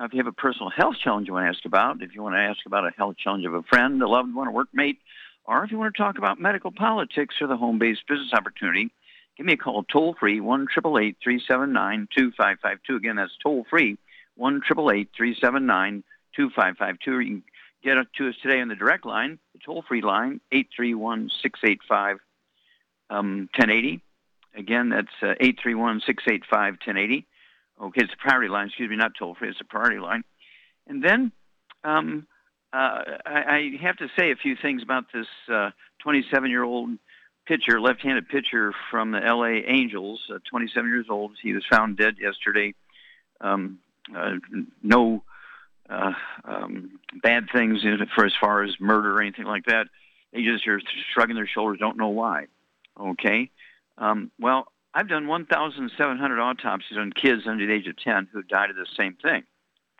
Now, if you have a personal health challenge you want to ask about, if you want to ask about a health challenge of a friend, a loved one, a workmate, or if you want to talk about medical politics or the home-based business opportunity, give me a call toll free, 1 379 Again, that's toll free, 1 379 2552. Or you can get to us today on the direct line, the toll free line, 831 685 1080. Um, Again, that's uh, 831 685 1080. Okay, it's a priority line. Excuse me, not toll free. It's a priority line. And then um, uh, I, I, have to say a few things about this 27-year-old uh, pitcher, left-handed pitcher from the L.A. Angels, uh, 27 years old. He was found dead yesterday. Um, uh, no uh, um, bad things for as far as murder or anything like that. They just are shrugging their shoulders, don't know why. Okay. Um, well, I've done 1,700 autopsies on kids under the age of 10 who died of the same thing.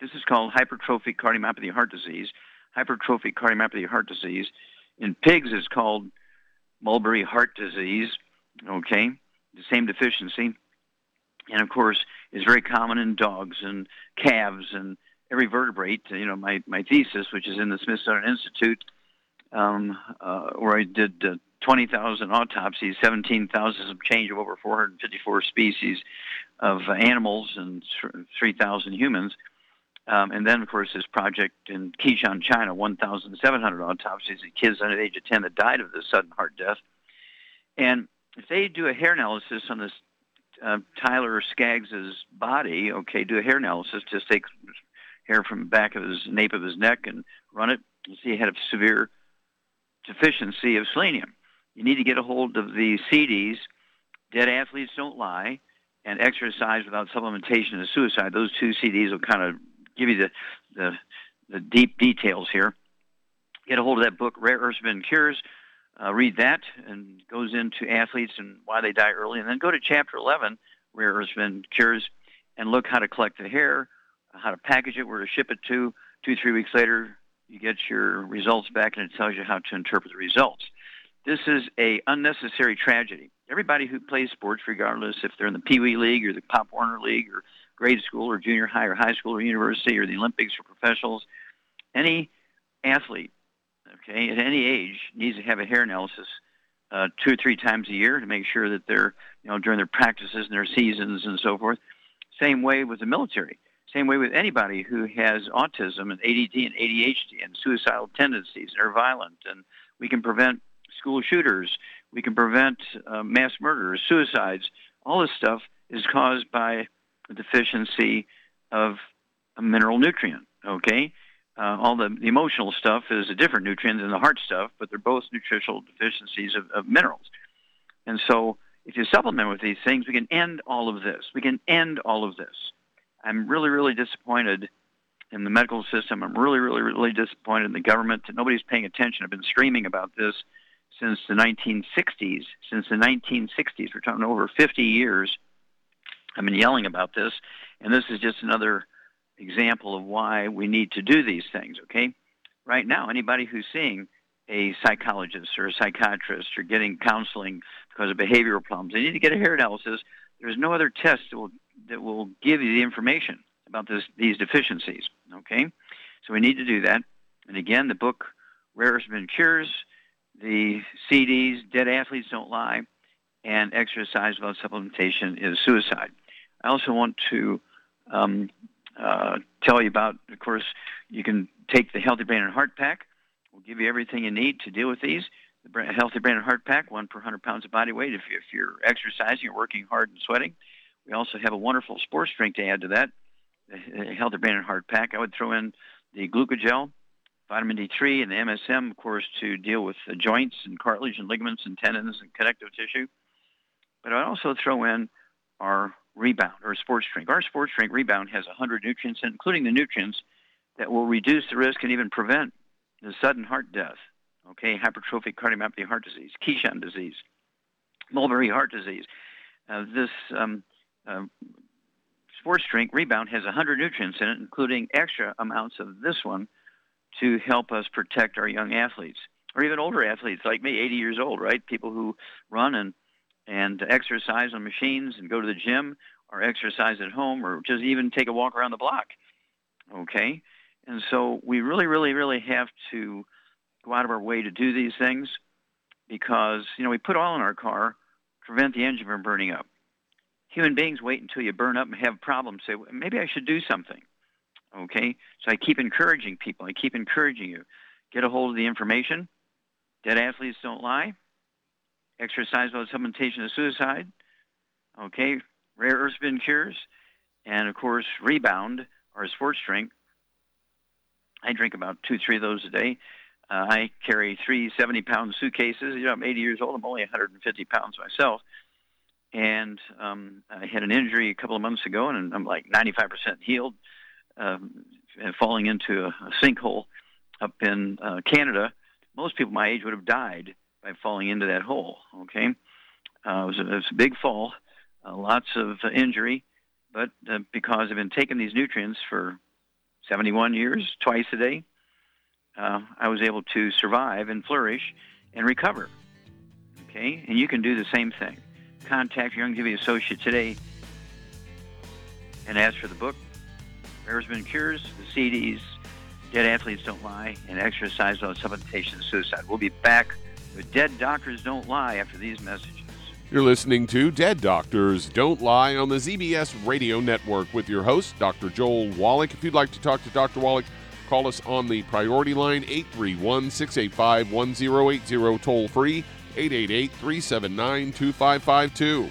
This is called hypertrophic cardiomyopathy heart disease. Hypertrophic cardiomyopathy heart disease. In pigs, it's called mulberry heart disease. Okay, the same deficiency, and of course, is very common in dogs and calves and every vertebrate. You know, my my thesis, which is in the Smithsonian Institute, um, uh, where I did uh, 20,000 autopsies, 17,000 some change of over 454 species of animals and 3,000 humans. Um, and then, of course, this project in Keshan, China, 1,700 autopsies of kids under the age of 10 that died of this sudden heart death. And if they do a hair analysis on this uh, Tyler Skaggs's body, okay, do a hair analysis, just take hair from the back of his nape of his neck and run it, you see he had a severe deficiency of selenium you need to get a hold of the CDs. Dead Athletes Don't Lie and Exercise Without Supplementation is Suicide. Those two CDs will kind of give you the, the, the deep details here. Get a hold of that book, Rare Earths and Cures. Uh, read that and goes into athletes and why they die early. And then go to chapter 11, Rare Earths and Cures, and look how to collect the hair, how to package it, where to ship it to. Two, three weeks later, you get your results back, and it tells you how to interpret the results. This is a unnecessary tragedy. Everybody who plays sports, regardless if they're in the Pee Wee League or the Pop Warner League or grade school or junior high or high school or university or the Olympics or professionals, any athlete, okay, at any age needs to have a hair analysis uh, two or three times a year to make sure that they're, you know, during their practices and their seasons and so forth. Same way with the military. Same way with anybody who has autism and ADD and ADHD and suicidal tendencies and are violent. And we can prevent school shooters. We can prevent uh, mass murders, suicides. All this stuff is caused by a deficiency of a mineral nutrient. Okay, uh, all the, the, emotional stuff is a different nutrient than the heart stuff, but they're both nutritional deficiencies of, of minerals. And so, if you supplement with these things, we can end all of this. We can end all of this. I'm really, really disappointed in the medical system. I'm really, really, really disappointed in the government that nobody's paying attention. I've been screaming about this since the 1960s. Since the 1960s, we're talking over 50 years. I've been yelling about this, and this is just another example of why we need to do these things, okay? Right now, anybody who's seeing a psychologist or a psychiatrist or getting counseling because of behavioral problems, they need to get a hair analysis. There's no other test that will, that will give you the information about this, these deficiencies, okay? So we need to do that. And again, the book, Rare Earths and Cures, the CDs, Dead Athletes Don't Lie, and Exercise Without Supplementation is Suicide. I also want to um, uh, tell you about, of course, you can take the Healthy Brain and Heart Pack. We'll give you everything you need to deal with these. The Healthy Brain and Heart Pack, one per 100 pounds of body weight if, you, if you're exercising, you're working hard and sweating. We also have a wonderful sports drink to add to that, the Healthy Brain and Heart Pack. I would throw in the glucogel, vitamin D3, and the MSM, of course, to deal with the joints and cartilage and ligaments and tendons and connective tissue. But I'd also throw in our Rebound or sports drink. Our sports drink Rebound has 100 nutrients, including the nutrients that will reduce the risk and even prevent the sudden heart death. Okay, hypertrophic cardiomyopathy heart disease, Keshan disease, Mulberry heart disease. Uh, this um, uh, sports drink Rebound has 100 nutrients in it, including extra amounts of this one to help us protect our young athletes or even older athletes like me, 80 years old, right? People who run and and exercise on machines and go to the gym or exercise at home or just even take a walk around the block. Okay? And so we really, really, really have to go out of our way to do these things because, you know, we put oil in our car, to prevent the engine from burning up. Human beings wait until you burn up and have problems, say, well, maybe I should do something. Okay? So I keep encouraging people. I keep encouraging you. Get a hold of the information. Dead athletes don't lie exercise without supplementation of suicide, okay, rare earth spin cures, and of course, rebound or sports drink. I drink about two, three of those a day. Uh, I carry three 70 pound suitcases. You know, I'm 80 years old. I'm only 150 pounds myself. And um, I had an injury a couple of months ago, and I'm like 95% healed, um, falling into a, sinkhole up in uh, Canada. Most people my age would have died by falling into that hole. Okay, uh, it, was a, it was a big fall, uh, lots of uh, injury, but uh, because I've been taking these nutrients for 71 years, twice a day, uh, I was able to survive and flourish and recover. Okay, and you can do the same thing. Contact your Youngevity associate today and ask for the book, Rare Been Cures, the CDs, Dead Athletes Don't Lie, and Exercise Without Supplementation and Suicide. We'll be back but dead doctors don't lie after these messages. You're listening to Dead Doctors Don't Lie on the ZBS Radio Network with your host, Dr. Joel Wallach. If you'd like to talk to Dr. Wallach, call us on the priority line 831 685 1080, toll free 888 379 2552.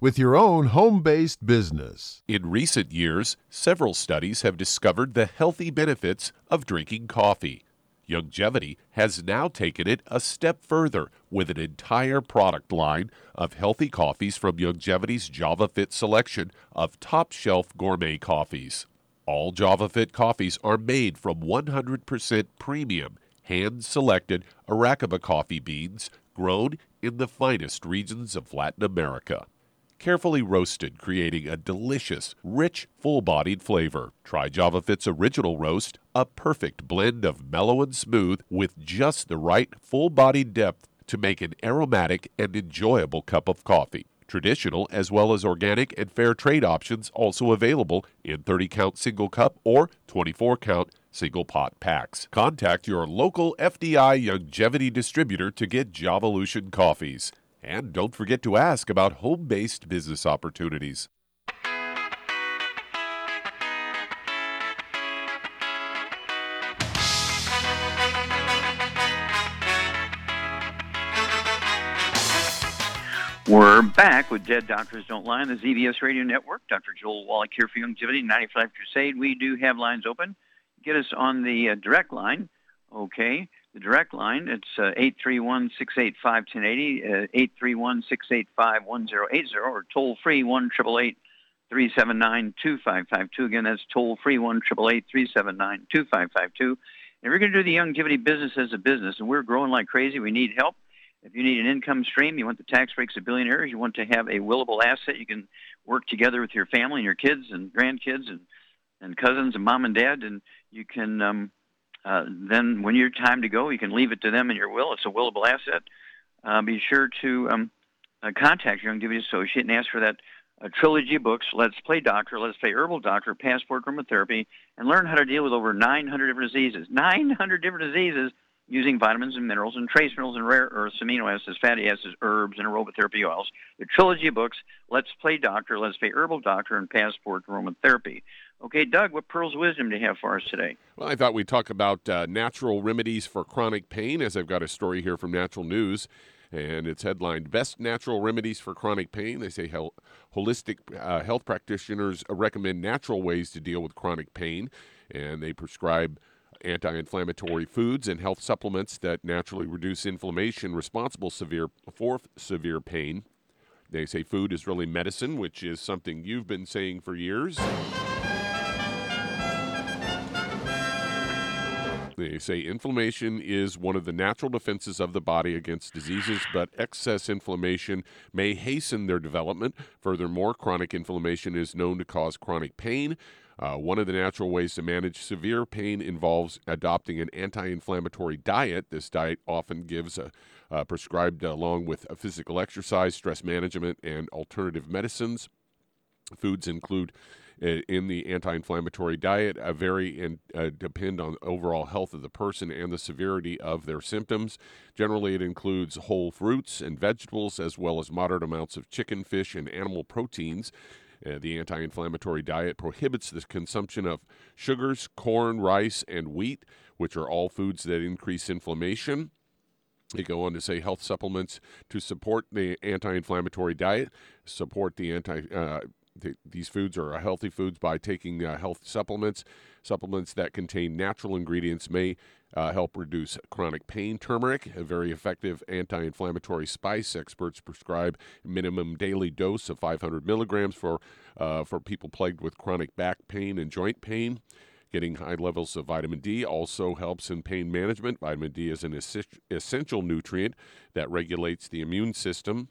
with your own home based business. In recent years, several studies have discovered the healthy benefits of drinking coffee. Youngevity has now taken it a step further with an entire product line of healthy coffees from Youngevity's JavaFit selection of top shelf gourmet coffees. All JavaFit coffees are made from 100% premium, hand selected Arabica coffee beans grown in the finest regions of Latin America carefully roasted, creating a delicious, rich, full bodied flavor. Try JavaFit's original roast, a perfect blend of mellow and smooth with just the right full bodied depth to make an aromatic and enjoyable cup of coffee. Traditional as well as organic and fair trade options also available in 30 count single cup or 24 count single pot packs. Contact your local FDI Youngevity distributor to get Javalution coffees. And don't forget to ask about home based business opportunities. We're back with Dead Doctors Don't Lie on the ZBS Radio Network. Dr. Joel Wallach here for Youngevity 95 Crusade. We do have lines open. Get us on the uh, direct line. Okay, the direct line, it's uh, 831-685-1080, uh, 831-685-1080, or toll free 1 379-2552. Again, that's toll free 1 379-2552. And we're going to do the Youngevity business as a business, and we're growing like crazy. We need help. If you need an income stream, you want the tax breaks of billionaires, you want to have a willable asset, you can work together with your family and your kids and grandkids and, and cousins and mom and dad, and you can um, uh, then when your time to go, you can leave it to them in your will. It's a willable asset. Uh, be sure to um, uh, contact your Youngevity associate and ask for that uh, trilogy books, Let's Play Doctor, Let's Play Herbal Doctor, Passport Aromatherapy, and learn how to deal with over 900 different diseases. 900 different diseases using vitamins and minerals and trace minerals and rare earths, amino acids, fatty acids, herbs, and aromatherapy oils. The trilogy of books, Let's Play Doctor, Let's Play Herbal Doctor, and Passport to Aromatherapy. Okay, Doug, what pearls of wisdom do you have for us today? Well, I thought we'd talk about uh, natural remedies for chronic pain, as I've got a story here from Natural News, and it's headlined Best Natural Remedies for Chronic Pain. They say hel- holistic uh, health practitioners recommend natural ways to deal with chronic pain, and they prescribe anti inflammatory foods and health supplements that naturally reduce inflammation responsible severe, for severe pain. They say food is really medicine, which is something you've been saying for years. They say inflammation is one of the natural defenses of the body against diseases, but excess inflammation may hasten their development. Furthermore, chronic inflammation is known to cause chronic pain, uh, one of the natural ways to manage severe pain involves adopting an anti inflammatory diet. This diet often gives a, uh, prescribed along with physical exercise, stress management, and alternative medicines. Foods include uh, in the anti-inflammatory diet vary and uh, depend on overall health of the person and the severity of their symptoms. Generally, it includes whole fruits and vegetables, as well as moderate amounts of chicken, fish, and animal proteins. Uh, the anti inflammatory diet prohibits the consumption of sugars, corn, rice, and wheat, which are all foods that increase inflammation. They go on to say health supplements to support the anti inflammatory diet, support the anti. Uh, these foods are healthy foods by taking uh, health supplements. Supplements that contain natural ingredients may uh, help reduce chronic pain. Turmeric, a very effective anti inflammatory spice. Experts prescribe minimum daily dose of 500 milligrams for, uh, for people plagued with chronic back pain and joint pain. Getting high levels of vitamin D also helps in pain management. Vitamin D is an essential nutrient that regulates the immune system.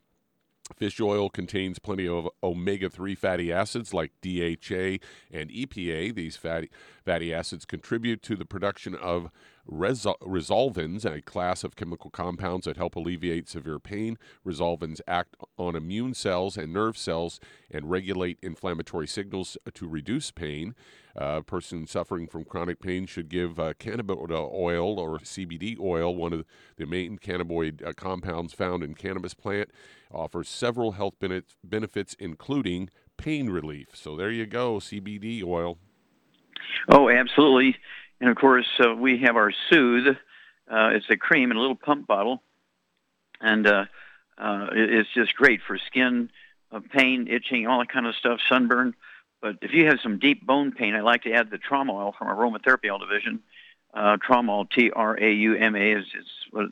Fish oil contains plenty of omega 3 fatty acids like DHA and EPA. These fatty, fatty acids contribute to the production of resol- resolvins, a class of chemical compounds that help alleviate severe pain. Resolvins act on immune cells and nerve cells and regulate inflammatory signals to reduce pain. A person suffering from chronic pain should give uh, cannabis oil or CBD oil, one of the main cannabinoid uh, compounds found in cannabis plant, offers several health benefits, including pain relief. So there you go, CBD oil. Oh, absolutely. And of course, uh, we have our Soothe. Uh, it's a cream in a little pump bottle, and uh, uh, it's just great for skin uh, pain, itching, all that kind of stuff, sunburn. But if you have some deep bone pain, I like to add the trauma oil from aromatherapy oil division. Uh, trauma oil, T-R-A-U-M-A, is, is what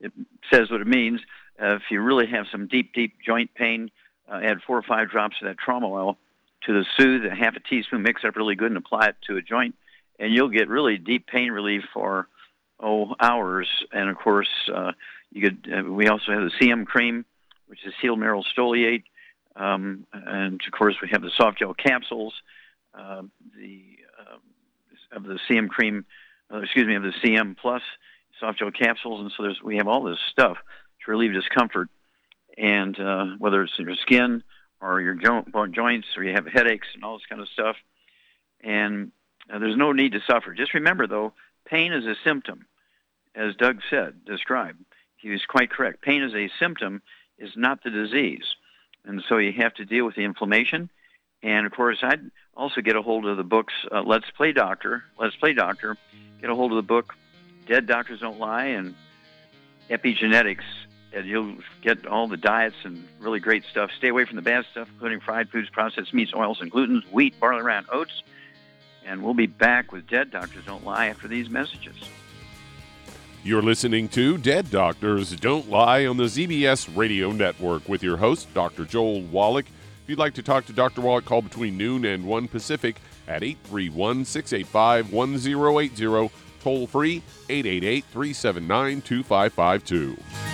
it says what it means. Uh, if you really have some deep, deep joint pain, uh, add four or five drops of that trauma oil to the soothe, a half a teaspoon, mix up really good, and apply it to a joint, and you'll get really deep pain relief for oh hours. And of course, uh, you could. Uh, we also have the CM cream, which is seal mineral stoliate. Um, and of course, we have the soft gel capsules, uh, the uh, of the CM cream, uh, excuse me, of the CM plus soft gel capsules, and so there's we have all this stuff to relieve discomfort, and uh, whether it's your skin or your joint joints, or you have headaches and all this kind of stuff, and uh, there's no need to suffer. Just remember, though, pain is a symptom, as Doug said, described. He was quite correct. Pain is a symptom, is not the disease. And so you have to deal with the inflammation. And of course, I'd also get a hold of the books uh, Let's Play Doctor, Let's Play Doctor, get a hold of the book Dead Doctors Don't Lie and Epigenetics and you'll get all the diets and really great stuff. Stay away from the bad stuff, including fried foods, processed meats, oils, and glutens, wheat, barley, rye, oats. And we'll be back with Dead Doctors Don't Lie after these messages. You're listening to Dead Doctors Don't Lie on the ZBS Radio Network with your host, Dr. Joel Wallach. If you'd like to talk to Dr. Wallach, call between noon and 1 Pacific at 831 685 1080, toll free 888 379 2552.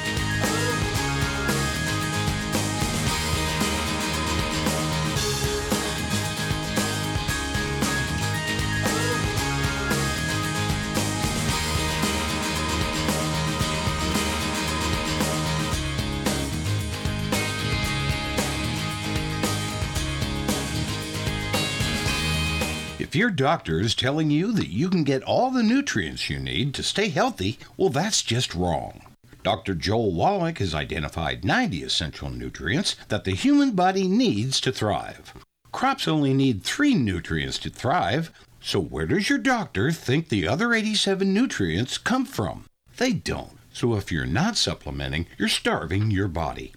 If your doctor is telling you that you can get all the nutrients you need to stay healthy, well, that's just wrong. Dr. Joel Wallach has identified 90 essential nutrients that the human body needs to thrive. Crops only need three nutrients to thrive, so where does your doctor think the other 87 nutrients come from? They don't. So if you're not supplementing, you're starving your body.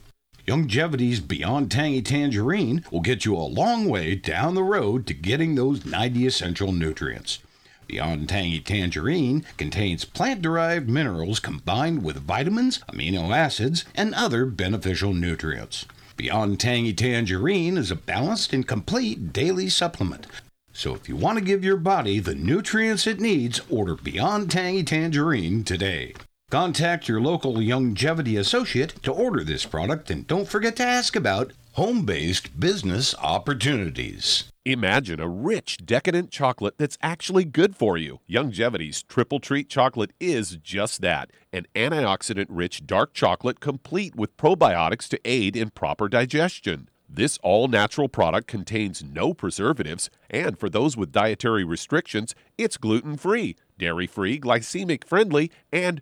Youngevity's Beyond Tangy Tangerine will get you a long way down the road to getting those 90 essential nutrients. Beyond Tangy Tangerine contains plant derived minerals combined with vitamins, amino acids, and other beneficial nutrients. Beyond Tangy Tangerine is a balanced and complete daily supplement. So if you want to give your body the nutrients it needs, order Beyond Tangy Tangerine today. Contact your local Youngevity associate to order this product and don't forget to ask about home based business opportunities. Imagine a rich, decadent chocolate that's actually good for you. Youngevity's Triple Treat chocolate is just that an antioxidant rich dark chocolate complete with probiotics to aid in proper digestion. This all natural product contains no preservatives, and for those with dietary restrictions, it's gluten free, dairy free, glycemic friendly, and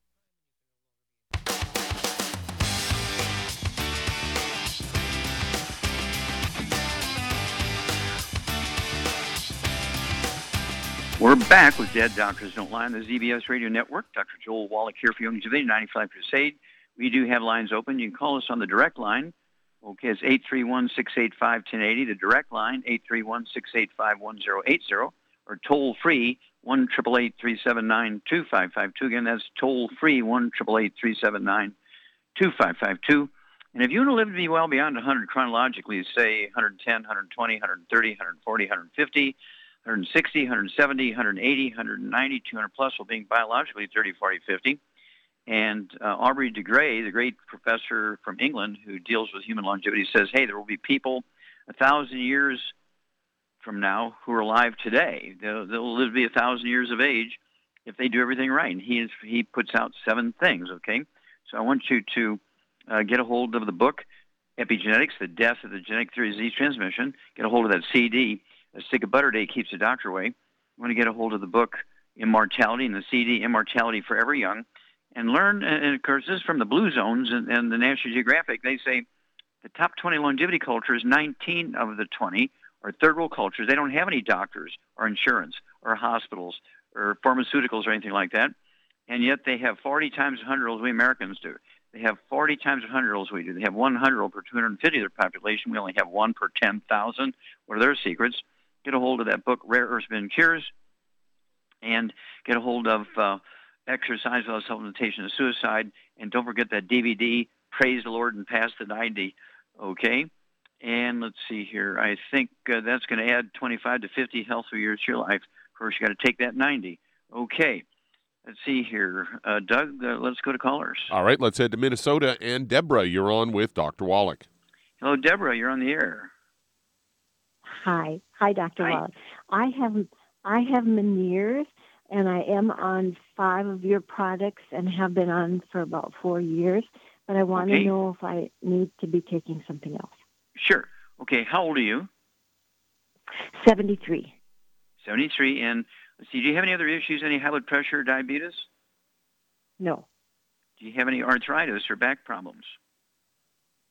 We're back with Dead Doctors Don't Lie on the ZBS Radio Network. Dr. Joel Wallach here for Youngevity 95 Crusade. We do have lines open. You can call us on the direct line. Okay, it's 831-685-1080, the direct line, 831-685-1080, or toll free, 1 379 Again, that's toll free, 1 379 And if you want to live to be well beyond 100 chronologically, say 110, 120, 130, 140, 150, 160, 170, 180, 190, 200 plus while being biologically 30, 40, 50. And uh, Aubrey de Grey, the great professor from England who deals with human longevity, says, hey, there will be people a thousand years from now who are alive today. They'll, they'll live to be a thousand years of age if they do everything right. And he, is, he puts out seven things, okay? So I want you to uh, get a hold of the book, Epigenetics, The Death of the Genetic Theory of Disease Transmission. Get a hold of that CD a stick of butter day keeps the doctor away. You want to get a hold of the book Immortality and the CD Immortality Forever Young and learn. And of course, this is from the Blue Zones and, and the National Geographic. They say the top 20 longevity cultures, 19 of the 20 are third world cultures. They don't have any doctors or insurance or hospitals or pharmaceuticals or anything like that. And yet they have 40 times 100 as we Americans do. They have 40 times 100 as we do. They have 100 per 250 of their population. We only have one per 10,000. What are their secrets? Get a hold of that book, Rare Earth Spin Cures, and get a hold of uh, Exercise Without Supplementation of Suicide. And don't forget that DVD, Praise the Lord and Pass the 90. Okay? And let's see here. I think uh, that's going to add 25 to 50 healthy years to your life. Of course, you got to take that 90. Okay. Let's see here. Uh, Doug, uh, let's go to callers. All right, let's head to Minnesota. And Deborah, you're on with Dr. Wallach. Hello, Deborah. You're on the air. Hi. Hi, Dr. Hi. Wallach. I have I have Meniere's and I am on five of your products and have been on for about four years. But I want Okay. to know if I need to be taking something else. Sure. Okay, how old are you? Seventy three. 73. And let's see, do you have any other issues, any high blood pressure, diabetes? No. Do you have any arthritis or back problems?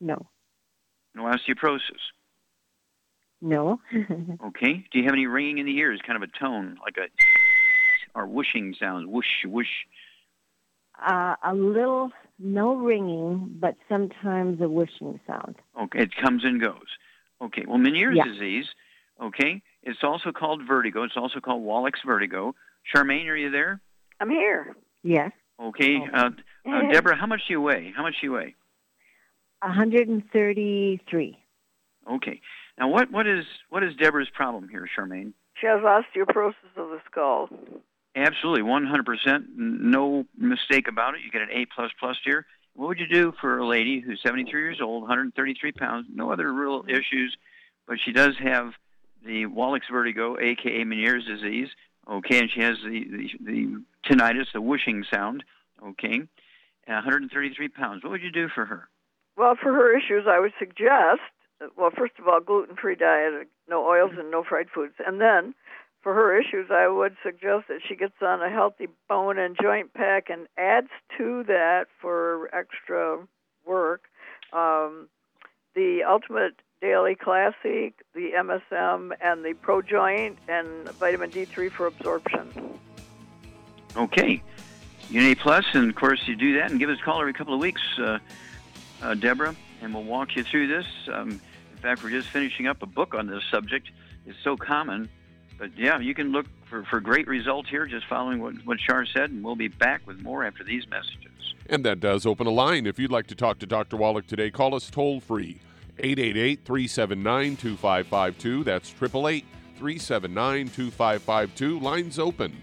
No. No osteoporosis? No. Okay. Do you have any ringing in the ears, kind of a tone, like a or whooshing sounds, whoosh, whoosh? uh, a little no ringing, but sometimes a whooshing sound. Okay, it comes and goes. Okay, well, Meniere's Yeah. disease, okay, it's also called vertigo. It's also called Wallach's vertigo. Charmaine, are you there? I'm here. Yes. Okay, Oh. uh, uh, Deborah, how much do you weigh? How much do you weigh? 133. Okay, now what what is what is Deborah's problem here, Charmaine? She has osteoporosis of the skull. Absolutely, 100%, no mistake about it. You get an A plus plus here. What would you do for a lady who's 73 years old, 133 pounds, no other real issues, but she does have the Wallach's vertigo, aka Meniere's disease, okay, and she has the, the, the tinnitus, the whooshing sound, okay, 133 pounds. What would you do for her? Well, for her issues, I would suggest, well, first of all, gluten-free diet, no oils and no fried foods, and then for her issues, I would suggest that she gets on a healthy bone and joint pack and adds to that for extra work um, the Ultimate Daily Classic, the MSM, and the Pro Joint, and vitamin D3 for absorption. Okay. A plus, and of course you do that, and give us a call every couple of weeks, uh, uh, Deborah, and we'll walk you through this. Um, fact, we're just finishing up a book on this subject. It's so common, but yeah, you can look for, for great results here just following what, what Shar said, and we'll be back with more after these messages. And that does open a line. If you'd like to talk to Dr. Wallach today, call us toll free 888 379 2552. That's 888 379 2552. Lines open.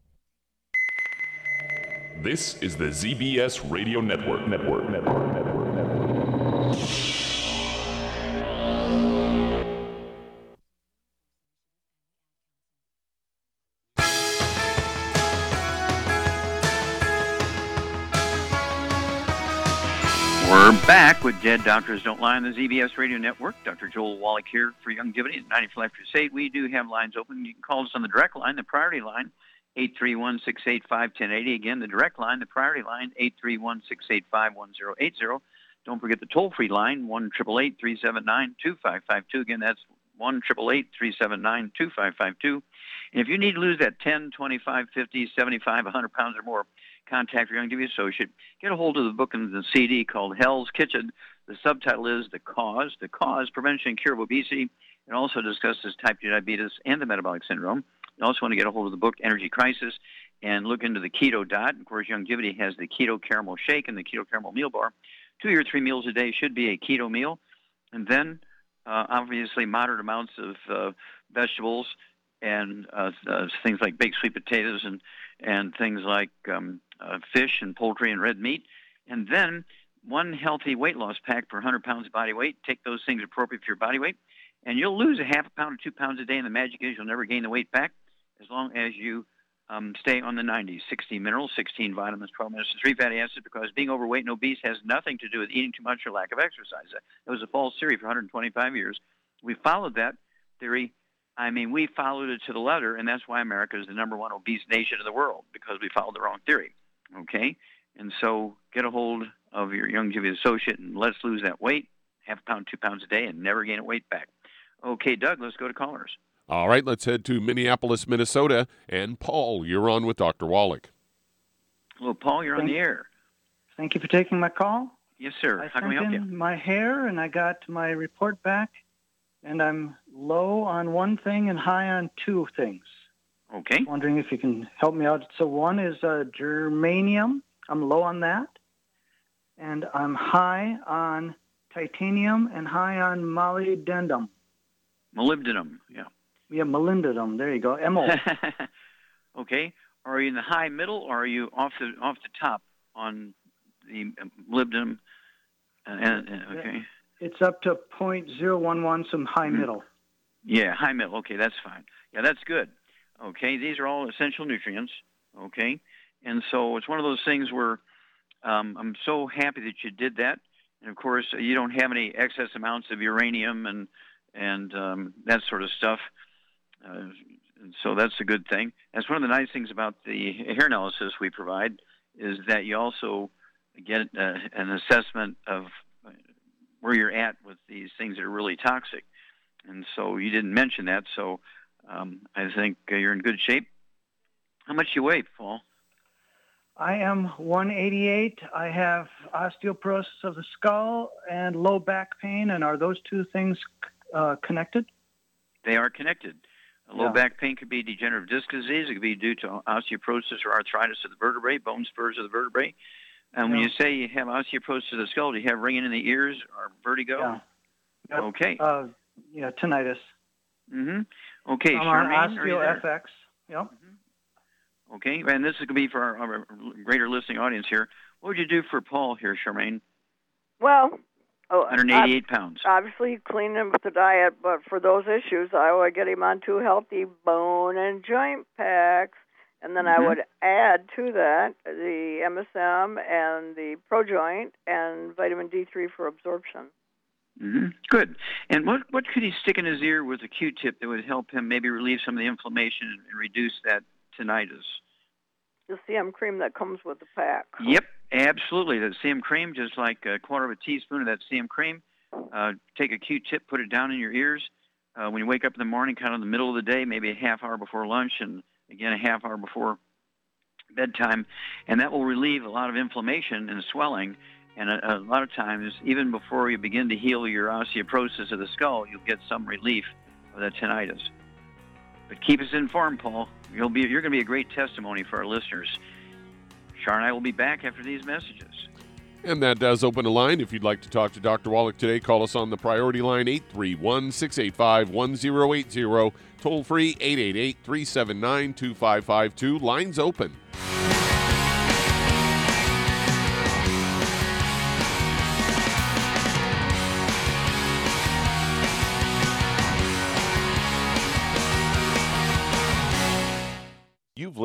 This is the ZBS Radio Network. Network. Network. Network. Network. We're back with Dead Doctors Don't Lie on the ZBS Radio Network. Dr. Joel Wallach here for Youngevity at 90 for Life Crusade. We do have lines open. You can call us on the direct line, the priority line, 831-685-1080. Again, the direct line, the priority line, 831-685-1080. Don't forget the toll-free line, 1-888-379-2552. Again, that's 1-888-379-2552. And if you need to lose that 10, 25, 50, 75, 100 pounds or more, contact your Youngevity associate. Get a hold of the book and the CD called Hell's Kitchen. The subtitle is The Cause, The Cause, Prevention and Cure of Obesity. It also discusses type 2 diabetes and the metabolic syndrome. You also want to get a hold of the book Energy Crisis and look into the Keto Dot. Of course, Youngevity has the Keto Caramel Shake and the Keto Caramel Meal Bar. Two or three meals a day should be a keto meal. And then, uh, obviously, moderate amounts of uh, vegetables and uh, uh, things like baked sweet potatoes and, and things like um, uh, fish and poultry and red meat. And then one healthy weight loss pack per 100 pounds of body weight. Take those things appropriate for your body weight. And you'll lose a half a pound or two pounds a day. And the magic is you'll never gain the weight back as long as you um, stay on the 90s 16 minerals, 16 vitamins, 12 minerals, 3 fatty acids, because being overweight and obese has nothing to do with eating too much or lack of exercise. That was a false theory for 125 years. We followed that theory. I mean, we followed it to the letter, and that's why America is the number one obese nation in the world, because we followed the wrong theory. Okay? And so get a hold of your young Youngevity associate and let's lose that weight, half a pound, two pounds a day, and never gain a weight back. Okay, Doug, let's go to callers. All right, let's head to Minneapolis, Minnesota. And Paul, you're on with Dr. Wallach. Hello, Paul, you're on the air. Thank you for taking my call. Yes, sir. I How can we sent help you? in my hair and I got my report back, and I'm low on one thing and high on two things. Okay. Wondering if you can help me out. So one is uh, germanium. I'm low on that, and I'm high on titanium and high on molybdenum. Molybdenum, yeah. Yeah, molybdenum. There you go. Mo. okay. Are you in the high middle, or are you off the off the top on the molybdenum? Uh, and, uh, okay. It's up to .011, some high Mhm. middle. Yeah, high middle. Okay, that's fine. Yeah, that's good. Okay, these are all essential nutrients. Okay, and so it's one of those things where um, I'm so happy that you did that. And of course, you don't have any excess amounts of uranium and and um, that sort of stuff. Uh, so that's a good thing. That's one of the nice things about the hair analysis we provide is that you also get uh, an assessment of where you're at with these things that are really toxic. And so you didn't mention that, so um, I think uh, you're in good shape. How much you weigh, Paul? I am 188. I have osteoporosis of the skull and low back pain. And are those two things uh, connected? They are connected. Low Yeah. back pain could be degenerative disc disease. It could be due to osteoporosis or arthritis of the vertebrae, bone spurs of the vertebrae. And when you say you have osteoporosis of the skull, do you have ringing in the ears or vertigo? Yeah. Yep. Okay. Uh, yeah, tinnitus. Mm-hmm. Okay, I'm on Charmaine, are you there? OsteoFX. Yep. Okay, and this is going to be for our, our greater listening audience here. What would you do for Paul here, Charmaine? Well, oh, 188 pounds. Obviously, clean him with the diet, but for those issues, I would get him on two healthy bone and joint packs, and then Mhm. I would add to that the MSM and the ProJoint and vitamin D3 for absorption. Mm-hmm. Good. And what what could he stick in his ear with a Q-tip that would help him maybe relieve some of the inflammation and reduce that tinnitus? The CM cream that comes with the pack. Yep, absolutely. The CM cream, just like a quarter of a teaspoon of that CM cream. Uh, take a Q-tip, put it down in your ears. Uh, when you wake up in the morning, kind of in the middle of the day, maybe a half hour before lunch, and again a half hour before bedtime, and that will relieve a lot of inflammation and swelling. And a, a lot of times, even before you begin to heal your osteoporosis of the skull, you'll get some relief of that tinnitus. But keep us informed, Paul. You'll be you're going to be a great testimony for our listeners. Char and I will be back after these messages. And that does open a line. If you'd like to talk to Dr. Wallach today, call us on the priority line 831 685 1080. Toll free 888 379 2552. Lines open.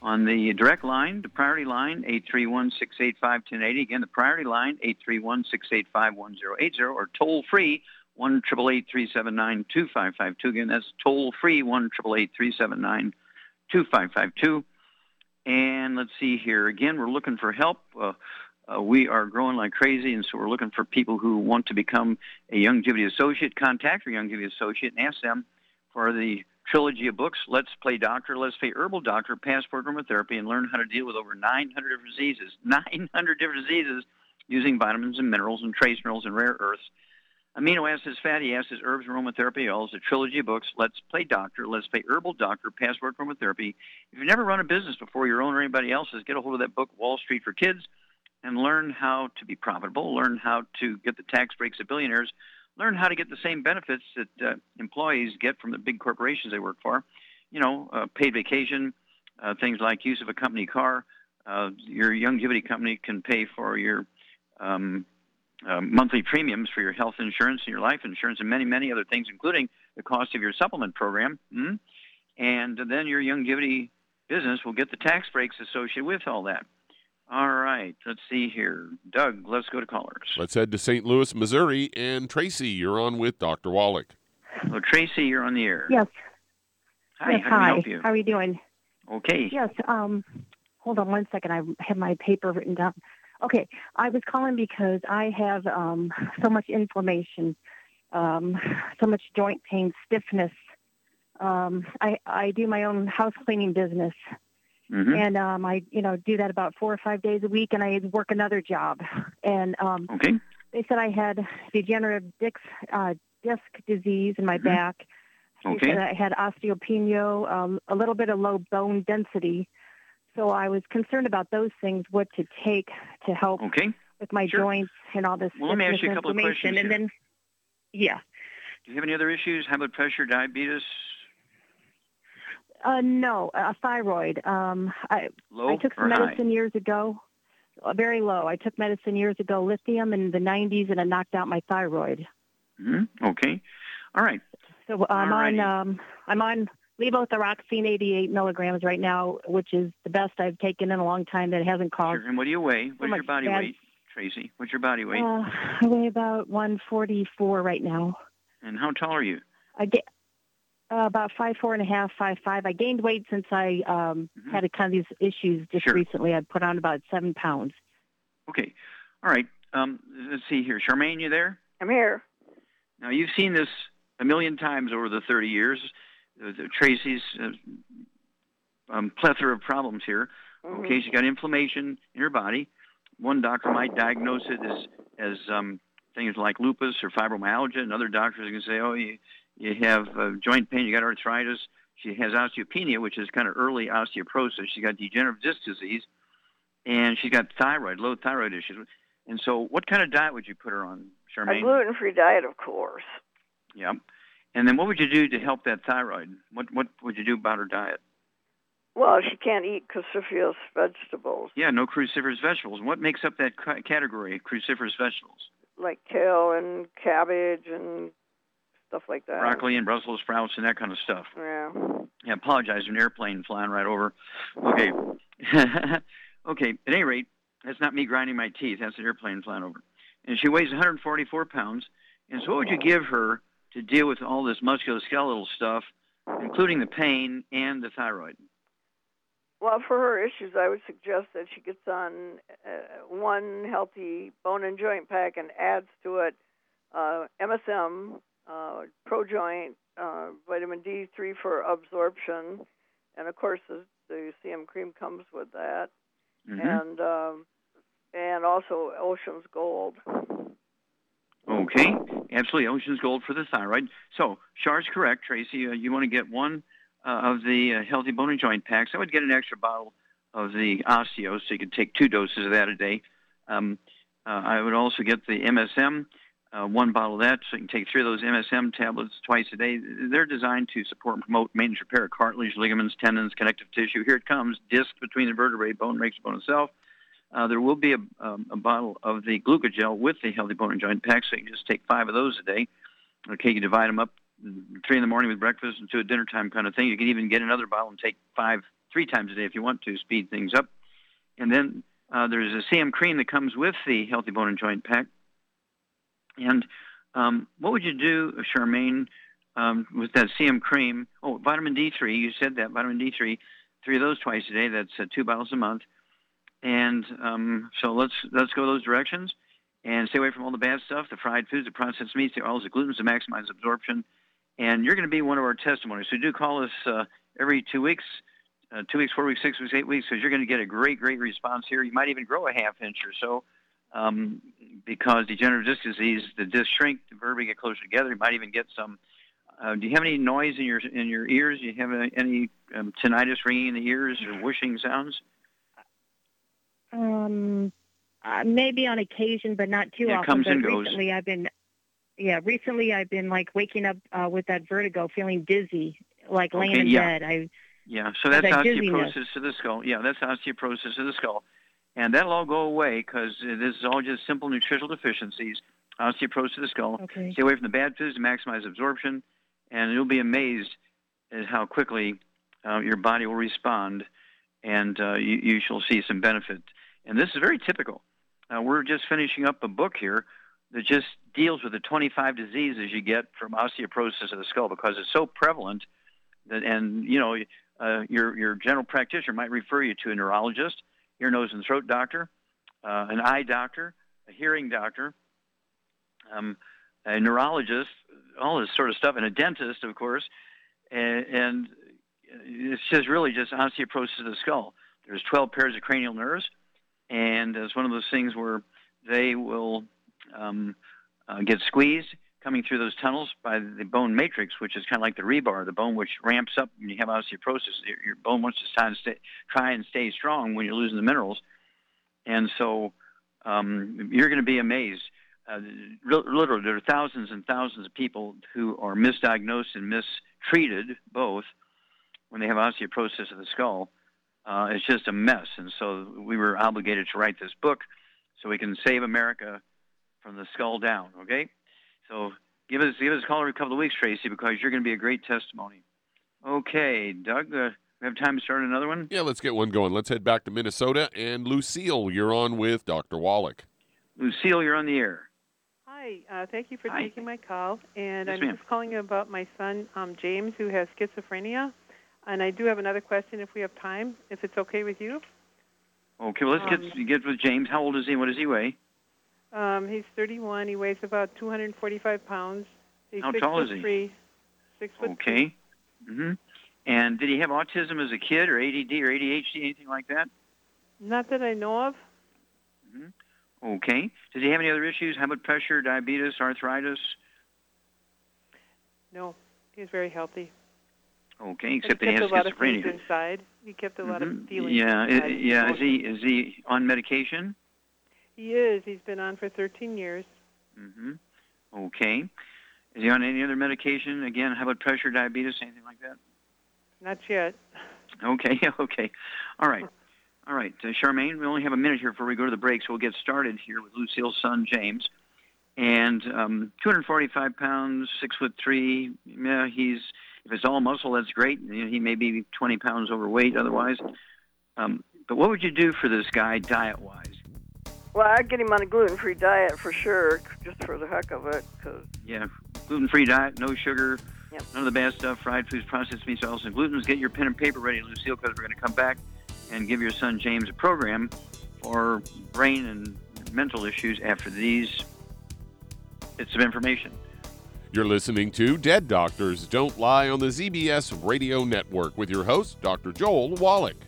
on the direct line, the priority line, 831-685-1080. Again, the priority line, 831-685-1080, or toll free, 1 379 Again, that's toll free, 1 379 And let's see here. Again, we're looking for help. Uh, uh, we are growing like crazy, and so we're looking for people who want to become a Youngevity Associate. Contact your Youngevity Associate and ask them for the trilogy of books, Let's Play Doctor, Let's Play Herbal Doctor, Passport Aromatherapy, and learn how to deal with over 900 different diseases. 900 different diseases using vitamins and minerals and trace minerals and rare earths. amino acids, fatty acids, herbs, aromatherapy oils, a trilogy of books. Let's play doctor. Let's play herbal doctor. Passport aromatherapy. If you've never run a business before, your own or anybody else's, get a hold of that book, Wall Street for Kids, and learn how to be profitable. Learn how to get the tax breaks of billionaires. Learn how to get the same benefits that uh, employees get from the big corporations they work for. You know, uh, paid vacation, uh, things like use of a company car. Uh, your Youngevity company can pay for your um, uh, monthly premiums for your health insurance and your life insurance and many, many other things, including the cost of your supplement program. Mm-hmm. And then your Youngevity business will get the tax breaks associated with all that. All right, let's see here. Doug, let's go to callers. Let's head to St. Louis, Missouri. And Tracy, you're on with Dr. Wallach. Well, Tracy, you're on the air. Yes. Hi, yes, how hi. can help you? How are you doing? Okay. Yes. Um, hold on one second. I have my paper written down. Okay. I was calling because I have um, so much inflammation, um, so much joint pain, stiffness. Um, I, I do my own house cleaning business. Mhm. And um, I, you know, do that about four or five days a week, and I work another job. And um, Okay. they said I had degenerative disc, uh, disc disease in my back. They Okay. said I had osteopenia, um, a little bit of low bone density. So I was concerned about those things, what to take to help Okay. with my Sure. joints and all this Well, let me ask you a couple of questions And then, yeah, Do you have any other issues? High blood pressure, diabetes, uh, no, a thyroid. Um, I low I took some or high? medicine years ago, uh, very low. I took medicine years ago, lithium in the 90s, and it knocked out my thyroid. hmm Okay. All right. So I'm Alrighty. on um, I'm on levothyroxine 88 milligrams right now, which is the best I've taken in a long time that hasn't caused. Sure. And what do you weigh? What's your body bad- weight, Tracy? What's your body weight? Uh, I weigh about 144 right now. and how tall are you? I get uh, about five four and a half, five five. I gained weight since I um, had a, kind of these issues just Mm-hmm. Sure. recently. I put on about seven pounds. Okay. All right. Um, let's see here. Charmaine, you there? I'm here. Now, you've seen this a million times over the 30 years. Uh, the- Tracy's uh, um, plethora of problems here. Mm-hmm. Okay, she's got inflammation in her body. One doctor might diagnose it as as um, things like lupus or fibromyalgia. Another doctor is going to say, "Oh, you you have uh, joint pain, you got arthritis." She has osteopenia, which is kind of early osteoporosis. She's got degenerative disc disease, and she's got thyroid, low thyroid issues. And so, what kind of diet would you put her on, Charmaine? A gluten-free diet, of course. Yeah. And then, what would you do to help that thyroid? What what would you do about her diet? Well, she can't eat cruciferous vegetables Yeah, no cruciferous vegetables. What makes up that ca- category, cruciferous vegetables? like kale and cabbage and stuff like that. Broccoli and Brussels sprouts and that kind of stuff. Yeah. Yeah, apologize, an airplane flying right over. Okay. okay, at any rate, that's not me grinding my teeth. That's an airplane flying over. And she weighs 144 pounds. And so what would you give her to deal with all this musculoskeletal stuff, including the pain and the thyroid? Well, for her issues, I would suggest that she gets on uh, one healthy bone and joint pack and adds to it uh, MSM, uh, Pro Joint, uh, vitamin D3 for absorption, and of course the, the CM cream comes with that, Mhm. and um, and also Ocean's Gold. Okay, absolutely. Ocean's Gold for the thyroid. So, Char's correct, Tracy. Uh, you want to get one uh, of the uh, healthy bone and joint packs. I would get an extra bottle of the Osteo, so you could take two doses of that a day. Um, uh, I would also get the MSM, uh, one bottle of that, so you can take three of those MSM tablets twice a day. They're designed to support and promote maintenance repair of cartilage, ligaments, tendons, connective tissue. Here it comes, disc between the vertebrae, bone makes bone itself. Uh, there will be a, um, a bottle of the glucogel with the healthy bone and joint pack, so you can just take five of those a day. Okay, you divide them up, three in the morning with breakfast and two at dinner time kind of thing. You can even get another bottle and take five three times a day if you want to speed things up. And then uh, there's a CM cream that comes with the healthy bone and joint pack. And um, what would you do, Charmaine, um, with that CM cream? Oh, vitamin D3. You said that vitamin D3. Three of those twice a day. That's uh, two bottles a month. And um, so let's let's go those directions and stay away from all the bad stuff, the fried foods, the processed meats, the oils, the glutens to maximize absorption. And you're going to be one of our testimonies. So do call us uh, every two weeks, uh, two weeks, four weeks, six weeks, eight weeks, because you're going to get a great, great response here. You might even grow a half inch or so. Um, because degenerative disc disease, the discs shrink, the vertebrae get closer together. You might even get some. Uh, do you have any noise in your in your ears? Do you have any um, tinnitus, ringing in the ears, or whooshing sounds? Um, uh, maybe on occasion, but not too Yeah, it often. comes but and goes. recently, I've been, yeah, recently I've been like waking up uh, with that vertigo, feeling dizzy, like laying Okay, in yeah. bed. I Yeah, so that's that dizziness. osteoporosis of the skull. Yeah, that's osteoporosis of the skull. And that'll all go away because this is all just simple nutritional deficiencies, osteoporosis of the skull. Okay. Stay away from the bad foods to maximize absorption, and you'll be amazed at how quickly uh, your body will respond, and uh, you, you shall see some benefit. And this is very typical. Uh, we're just finishing up a book here that just deals with the 25 diseases you get from osteoporosis of the skull because it's so prevalent that, and you know, uh, your your general practitioner might refer you to a neurologist, ear, nose, and throat doctor, uh, an eye doctor, a hearing doctor, um, a neurologist, all this sort of stuff, and a dentist, of course, and, and it's just really just osteoporosis of the skull. There's 12 pairs of cranial nerves, and it's one of those things where they will um, uh, get squeezed coming through those tunnels by the bone matrix, which is kind of like the rebar, the bone which ramps up when you have osteoporosis. Your, your bone wants to try and, stay, try and stay strong when you're losing the minerals, and so um, you're going to be amazed. Uh, literally, there are thousands and thousands of people who are misdiagnosed and mistreated both when they have osteoporosis of the skull. Uh, it's just a mess, and so we were obligated to write this book so we can save America from the skull down. Okay, so give us give us a call every couple of weeks, Tracy, because you're going to be a great testimony. Okay, Doug, uh, we have time to start another one. Yeah, let's get one going. Let's head back to Minnesota. And Lucille, you're on with Dr. Wallach. Lucille, you're on the air. Hi, uh, thank you for Hi. taking my call. And Yes, I'm ma'am. just calling about my son, um, James, who has schizophrenia. And I do have another question if we have time, if it's okay with you. Okay, well, let's Um, get get with James. How old is he? What does he weigh? Um, he's 31. He weighs about 245 pounds. He's How six tall foot is he? Three, six foot Okay. hmm And did he have autism as a kid, or ADD, or ADHD, anything like that? Not that I know of. Okay. Does he have any other issues? High blood pressure, diabetes, arthritis? No, he's very healthy. Okay, except that he he kept has a lot of inside. He kept a lot of Mhm. feelings. Yeah, inside. yeah. Is he is he on medication? He is. He's been on for 13 years. Mm-hmm. Okay. Is he on any other medication? Again, high blood pressure, diabetes, anything like that? Not yet. Okay, okay. All right. All right, uh, Charmaine, we only have a minute here before we go to the break, so we'll get started here with Lucille's son, James. And um, 245 pounds, six foot three. Yeah, he's if it's all muscle, that's great. He may be 20 pounds overweight otherwise. Um, but what would you do for this guy diet-wise? Well, I'd get him on a gluten-free diet for sure, just for the heck of it, because Yeah, gluten-free diet, no sugar, Yep. none of the bad stuff, fried foods, processed meats, oils, and glutens. Get your pen and paper ready, Lucille, because we're going to come back and give your son James a program for brain and mental issues after these bits of information. You're listening to Dead Doctors Don't Lie on the ZBS Radio Network with your host, Dr. Joel Wallach.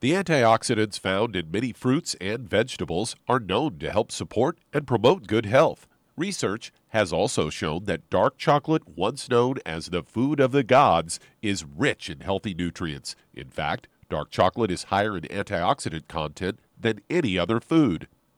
The antioxidants found in many fruits and vegetables are known to help support and promote good health. Research has also shown that dark chocolate, once known as the food of the gods, is rich in healthy nutrients. In fact, dark chocolate is higher in antioxidant content than any other food.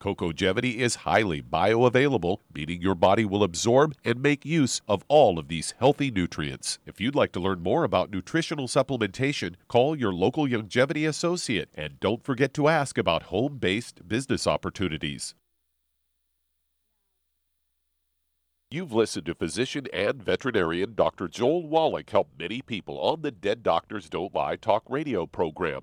Cocogevity is highly bioavailable, meaning your body will absorb and make use of all of these healthy nutrients. If you'd like to learn more about nutritional supplementation, call your local Youngevity associate and don't forget to ask about home based business opportunities. You've listened to physician and veterinarian Dr. Joel Wallach help many people on the Dead Doctors Don't Lie talk radio program.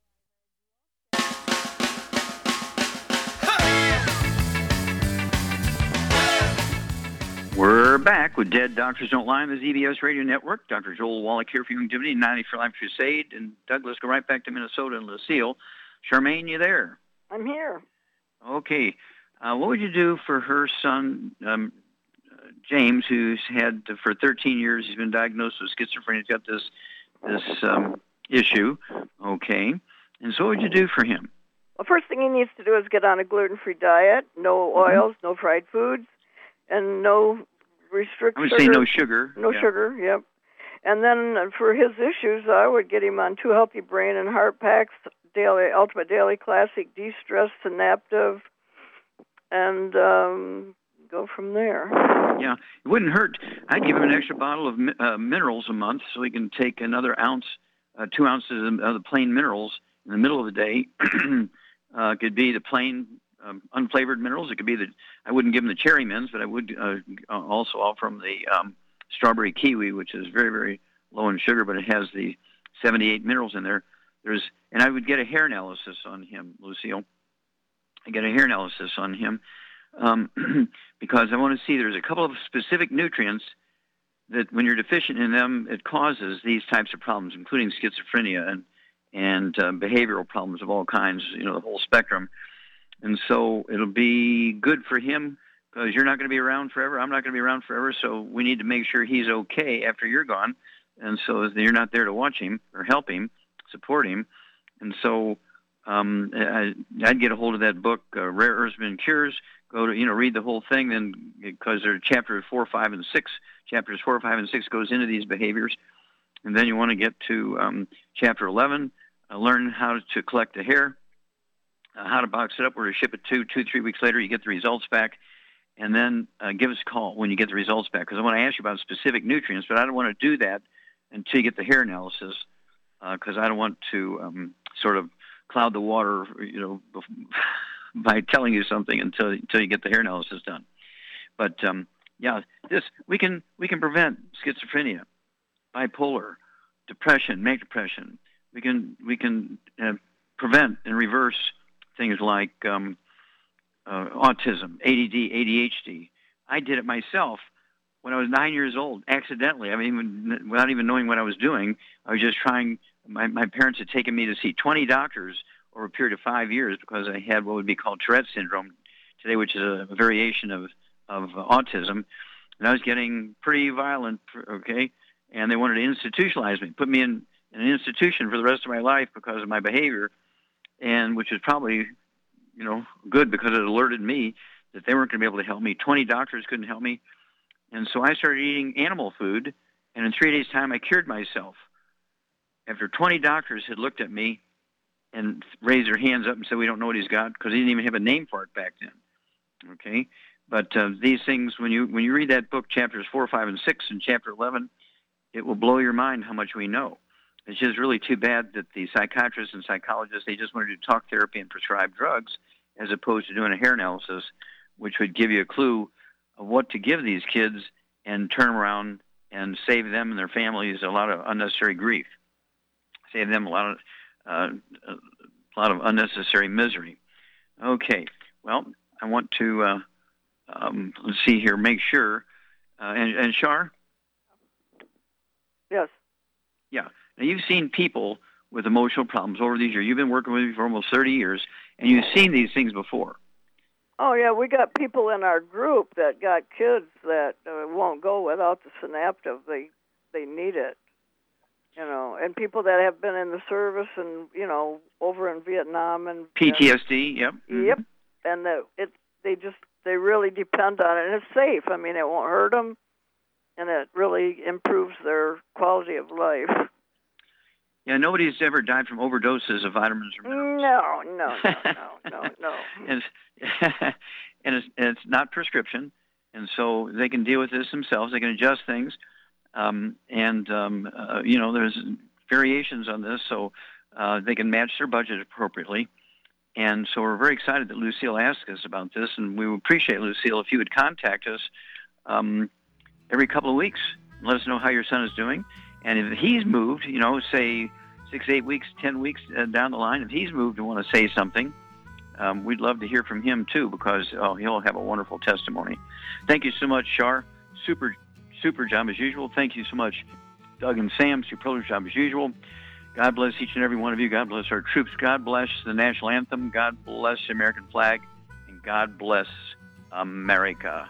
We're back with Dead Doctors Don't Lie on the ZBS Radio Network. Dr. Joel Wallach here for Youngevity, 90 for Life Crusade. And Douglas, go right back to Minnesota and Lucille. Charmaine, you there? I'm here. Okay. Uh, what would you do for her son, um, James, who's had for 13 years, he's been diagnosed with schizophrenia. He's got this this um, issue. Okay. And so what would you do for him? Well, first thing he needs to do is get on a gluten-free diet, no oils, no fried foods, and no restrict. I would sugar. say no sugar. No Yeah. sugar. Yep. And then uh, for his issues, I would get him on two healthy brain and heart packs, daily Ultimate Daily Classic, De-Stress, Synaptive, and um, go from there. Yeah, it wouldn't hurt. I'd give him an extra bottle of uh, minerals a month, so he can take another ounce, uh, two ounces of of the plain minerals in the middle of the day. uh, could be the plain um, unflavored minerals. It could be the. I wouldn't give him the cherry mints, but I would uh, also offer him the um, strawberry kiwi, which is very very low in sugar, but it has the 78 minerals in there. There's, and I would get a hair analysis on him, Lucille. I get a hair analysis on him um, because I want to see there's a couple of specific nutrients that when you're deficient in them, it causes these types of problems, including schizophrenia and and uh, behavioral problems of all kinds. You know, the whole spectrum. And so it'll be good for him because you're not going to be around forever. I'm not going to be around forever. So we need to make sure he's okay after you're gone. And so you're not there to watch him or help him, support him. And so um, I, I'd get a hold of that book, uh, Rare and Cures. Go to you know read the whole thing, then because there are chapters four, five, and six. Chapters four, five, and six goes into these behaviors, and then you want to get to um, chapter eleven. Uh, learn how to collect the hair, uh, how to box it up, where to ship it to. Two, three weeks later, you get the results back, and then uh, give us a call when you get the results back. Because I want to ask you about specific nutrients, but I don't want to do that until you get the hair analysis, because I don't want to um, sort of cloud the water, you know, by telling you something until until you get the hair analysis done. But um, yeah, this we can we can prevent schizophrenia, bipolar, depression, manic depression. We can we can uh, prevent and reverse things like um, uh, autism, ADD, ADHD. I did it myself when I was nine years old, accidentally. I mean, even, without even knowing what I was doing, I was just trying. My, my parents had taken me to see 20 doctors over a period of five years because I had what would be called Tourette syndrome today, which is a variation of of autism. and I was getting pretty violent. Okay, and they wanted to institutionalize me, put me in, in an institution for the rest of my life because of my behavior, and which is probably, you know, good because it alerted me that they weren't going to be able to help me. Twenty doctors couldn't help me, and so I started eating animal food, and in three days' time, I cured myself. After 20 doctors had looked at me and raised their hands up and said, "We don't know what he's got," because he didn't even have a name for it back then. Okay, but uh, these things, when you when you read that book, chapters four, five, and six, and chapter 11, it will blow your mind how much we know. It's just really too bad that the psychiatrists and psychologists they just want to do talk therapy and prescribe drugs as opposed to doing a hair analysis, which would give you a clue of what to give these kids and turn around and save them and their families a lot of unnecessary grief, save them a lot of uh, a lot of unnecessary misery. Okay, well, I want to uh, um, let's see here, make sure, uh, and, and Shar. Yes. Yeah. Now you've seen people with emotional problems over these years. You've been working with me for almost 30 years, and you've seen these things before. Oh yeah, we got people in our group that got kids that uh, won't go without the synaptive. They they need it, you know, and people that have been in the service and you know over in Vietnam and PTSD. Yep. And, yep, and the, it they just they really depend on it, and it's safe. I mean, it won't hurt them, and it really improves their quality of life. Yeah, nobody's ever died from overdoses of vitamins or minerals. No, no, no, no, no, no. and, it's, and it's, and it's not prescription, and so they can deal with this themselves. They can adjust things, um, and um, uh, you know there's variations on this, so uh, they can match their budget appropriately. And so we're very excited that Lucille asked us about this, and we would appreciate Lucille if you would contact us um, every couple of weeks and let us know how your son is doing. And if he's moved, you know, say six, eight weeks, ten weeks uh, down the line, if he's moved and want to say something, um, we'd love to hear from him too because oh, he'll have a wonderful testimony. Thank you so much, Shar. Super, super job as usual. Thank you so much, Doug and Sam. Superlative job as usual. God bless each and every one of you. God bless our troops. God bless the national anthem. God bless the American flag. And God bless America.